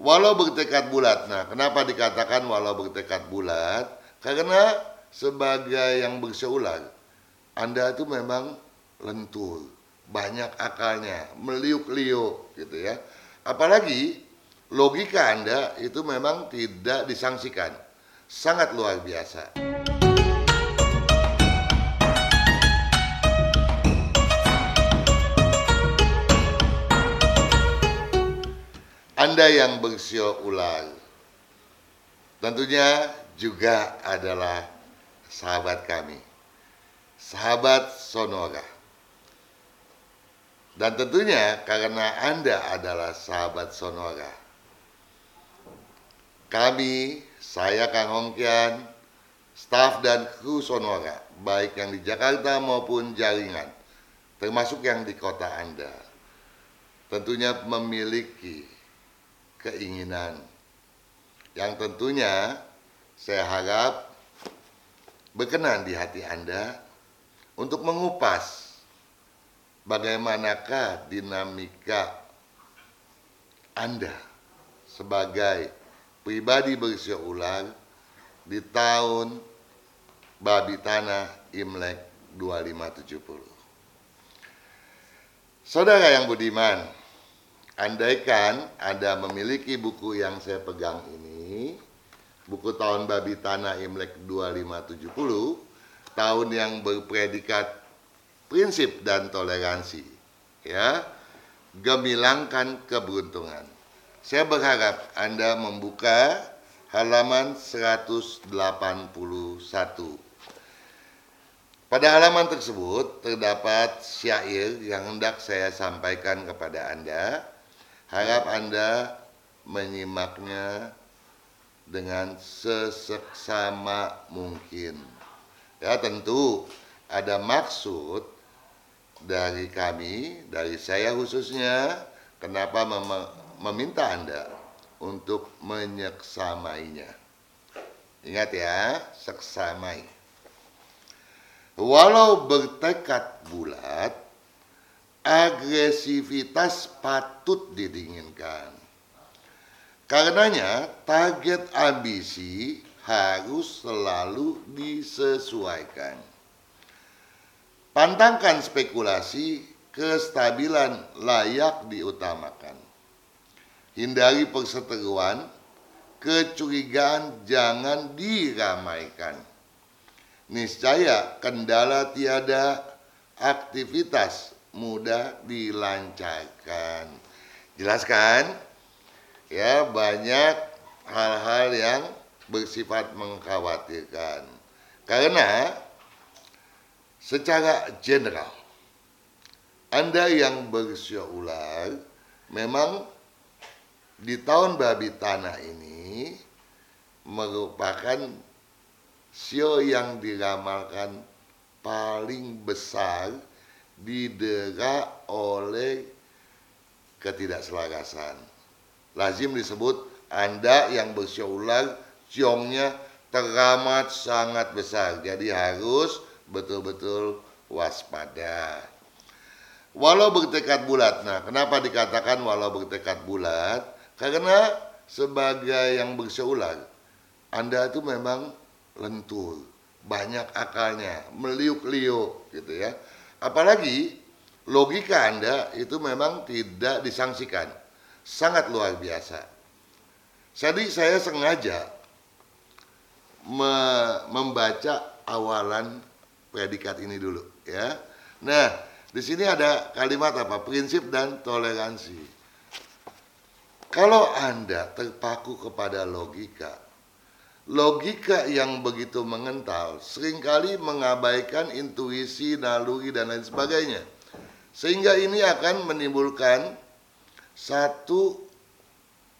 Walau bertekad bulat. Nah, kenapa dikatakan walau bertekad bulat? Karena sebagai yang berseulang, Anda itu memang lentur, banyak akalnya, meliuk-liuk gitu ya. Apalagi logika Anda itu memang tidak disangsikan. Sangat luar biasa. Anda yang bersio ular tentunya juga adalah sahabat kami, sahabat Sonora. Dan tentunya karena Anda adalah sahabat Sonora, kami, saya Kang Hongkian, staf dan kru Sonora, baik yang di Jakarta maupun jaringan, termasuk yang di kota Anda, tentunya memiliki keinginan yang tentunya saya harap berkenan di hati Anda untuk mengupas bagaimanakah dinamika Anda sebagai pribadi berusia ulang di tahun babi tanah Imlek 2570. Saudara yang budiman, Andaikan Anda memiliki buku yang saya pegang ini, buku tahun babi tanah Imlek 2570, tahun yang berpredikat prinsip dan toleransi, ya, gemilangkan keberuntungan. Saya berharap Anda membuka halaman 181. Pada halaman tersebut terdapat syair yang hendak saya sampaikan kepada Anda Harap Anda menyimaknya dengan seseksama mungkin. Ya tentu ada maksud dari kami, dari saya khususnya, kenapa mem meminta Anda untuk menyeksamainya. Ingat ya, seksamai. Walau bertekad bulat, agresivitas patut didinginkan. Karenanya, target ambisi harus selalu disesuaikan. Pantangkan spekulasi, kestabilan layak diutamakan. Hindari perseteruan, kecurigaan jangan diramaikan. Niscaya kendala tiada, aktivitas mudah dilancarkan. Jelaskan ya banyak hal-hal yang bersifat mengkhawatirkan. Karena secara general Anda yang berusia ular memang di tahun babi tanah ini merupakan sio yang diramalkan paling besar didera oleh ketidakselarasan. Lazim disebut Anda yang berseulang ciongnya teramat sangat besar. Jadi harus betul-betul waspada. Walau bertekad bulat. Nah, kenapa dikatakan walau bertekad bulat? Karena sebagai yang berseulang, Anda itu memang lentur, banyak akalnya, meliuk-liuk gitu ya. Apalagi logika Anda itu memang tidak disangsikan. Sangat luar biasa. Jadi saya sengaja me membaca awalan predikat ini dulu ya. Nah, di sini ada kalimat apa? Prinsip dan toleransi. Kalau Anda terpaku kepada logika, logika yang begitu mengental sering kali mengabaikan intuisi, naluri, dan lain sebagainya. Sehingga ini akan menimbulkan satu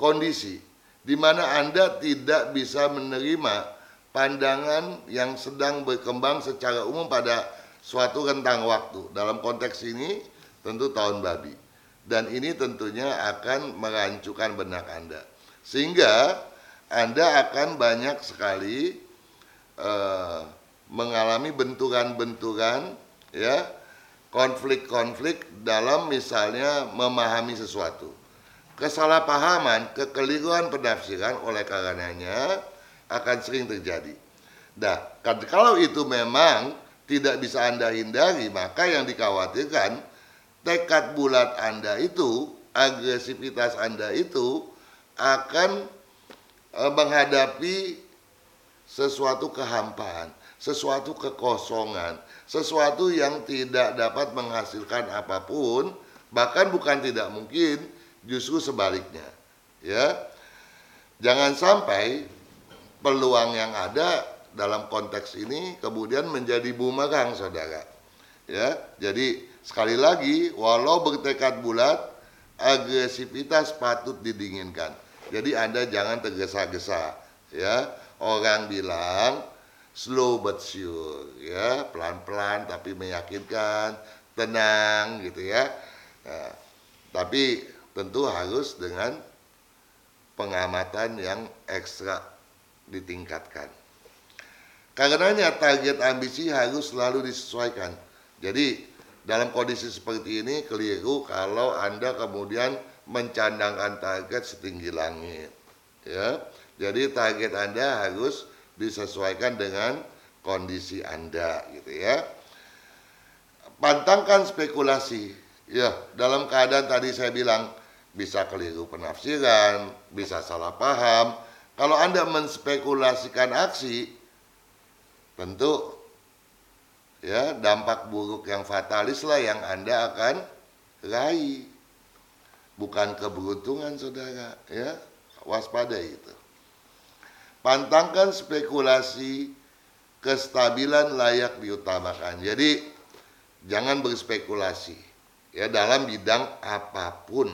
kondisi di mana Anda tidak bisa menerima pandangan yang sedang berkembang secara umum pada suatu rentang waktu. Dalam konteks ini tentu tahun babi. Dan ini tentunya akan merancukan benak Anda. Sehingga anda akan banyak sekali uh, mengalami benturan-benturan ya konflik-konflik dalam misalnya memahami sesuatu. kesalahpahaman, kekeliruan penafsiran oleh karenanya akan sering terjadi. Nah, kalau itu memang tidak bisa Anda hindari, maka yang dikhawatirkan tekad bulat Anda itu, agresivitas Anda itu akan menghadapi sesuatu kehampaan, sesuatu kekosongan, sesuatu yang tidak dapat menghasilkan apa pun, bahkan bukan tidak mungkin, justru sebaliknya. Ya. Jangan sampai peluang yang ada dalam konteks ini kemudian menjadi bumerang saudara ya jadi sekali lagi walau bertekad bulat agresivitas patut didinginkan jadi anda jangan tergesa-gesa ya. Orang bilang slow but sure ya. Pelan-pelan tapi meyakinkan tenang gitu ya. Nah, tapi tentu harus dengan pengamatan yang ekstra ditingkatkan. Karenanya target ambisi harus selalu disesuaikan. Jadi dalam kondisi seperti ini keliru kalau Anda kemudian mencandangkan target setinggi langit. Ya. Jadi target Anda harus disesuaikan dengan kondisi Anda gitu ya. Pantangkan spekulasi. Ya, dalam keadaan tadi saya bilang bisa keliru penafsiran, bisa salah paham. Kalau Anda menspekulasikan aksi, tentu ya dampak buruk yang fatalis lah yang Anda akan raih. Bukan keberuntungan saudara, ya. Waspada itu. Pantangkan spekulasi kestabilan layak diutamakan. Jadi jangan berspekulasi ya dalam bidang apa pun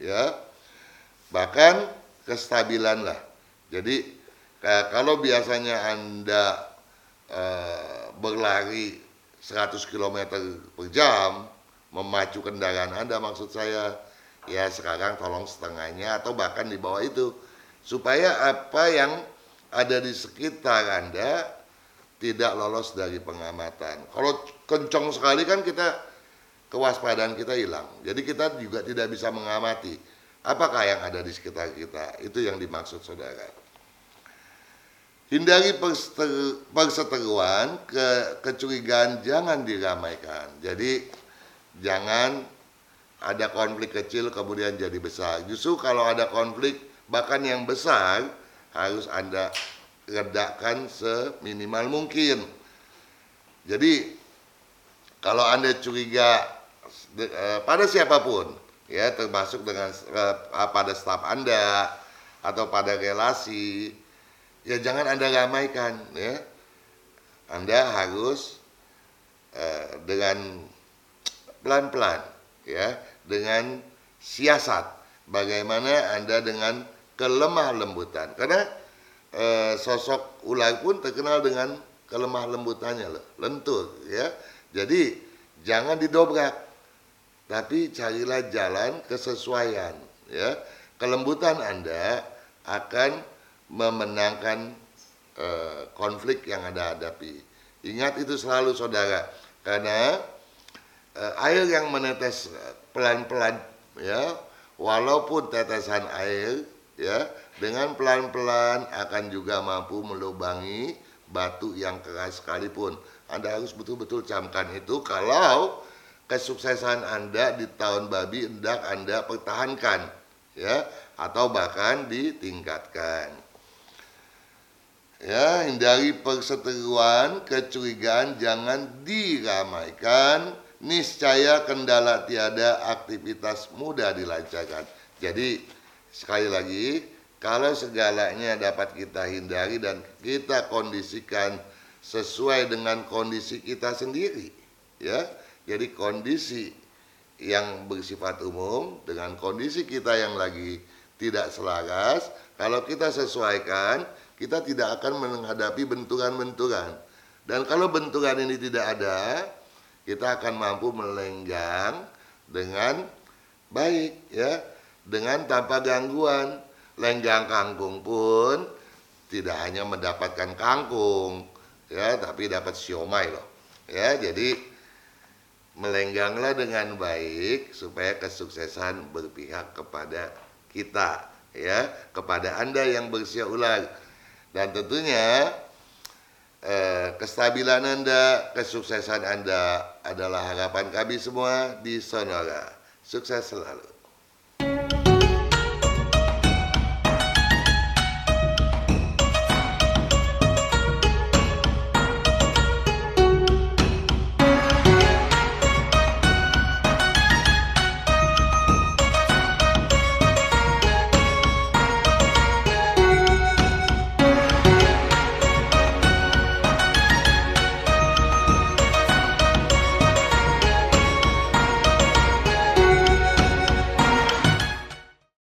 ya. Bahkan kestabilan lah. Jadi kalau biasanya Anda Eh, berlari 100 km per jam memacu kendaraan Anda maksud saya ya sekarang tolong setengahnya atau bahkan di bawah itu supaya apa yang ada di sekitar Anda tidak lolos dari pengamatan. Kalau kencang sekali kan kita kewaspadaan kita hilang. Jadi kita juga tidak bisa mengamati apakah yang ada di sekitar kita. Itu yang dimaksud saudara. Hindari perseteruan, ke, kecurigaan jangan diramaikan. Jadi jangan ada konflik kecil kemudian jadi besar. Justru kalau ada konflik bahkan yang besar harus Anda redakan seminimal mungkin. Jadi kalau Anda curiga eh, pada siapa pun ya termasuk dengan eh, pada staf Anda atau pada relasi ya jangan Anda ramaikan ya. Anda harus dengan pelan-pelan ya, dengan siasat bagaimana Anda dengan kelemah lembutan. Karena uh, sosok ular pun terkenal dengan kelemah lembutannya loh, lentur ya. Jadi jangan didobrak tapi carilah jalan kesesuaian ya. Kelembutan Anda akan memenangkan uh, konflik yang Anda hadapi. Ingat itu selalu saudara, karena air yang menetes pelan-pelan ya, walaupun tetesan air ya, dengan pelan-pelan akan juga mampu melubangi batu yang keras sekalipun. Anda harus betul-betul camkan itu kalau kesuksesan Anda di tahun babi hendak Anda pertahankan ya atau bahkan ditingkatkan. Ya, hindari perseteruan, kecurigaan jangan diramaikan. Niscaya kendala tiada, aktivitas mudah dilancarkan. Jadi sekali lagi, kalau segalanya dapat kita hindari dan kita kondisikan sesuai dengan kondisi kita sendiri, ya. Jadi kondisi yang bersifat umum dengan kondisi kita yang lagi tidak selaras, kalau kita sesuaikan, kita tidak akan menghadapi benturan-benturan. Dan kalau benturan ini tidak ada, kita akan mampu melenggang dengan baik ya, dengan tanpa gangguan. Lenggang kangkung pun tidak hanya mendapatkan kangkung ya, tapi dapat siomay loh. Ya, jadi melengganglah dengan baik supaya kesuksesan berpihak kepada kita ya kepada Anda yang berusia ular. Dan tentunya eh, kestabilan Anda, kesuksesan Anda adalah harapan kami semua di Sonora. Sukses selalu.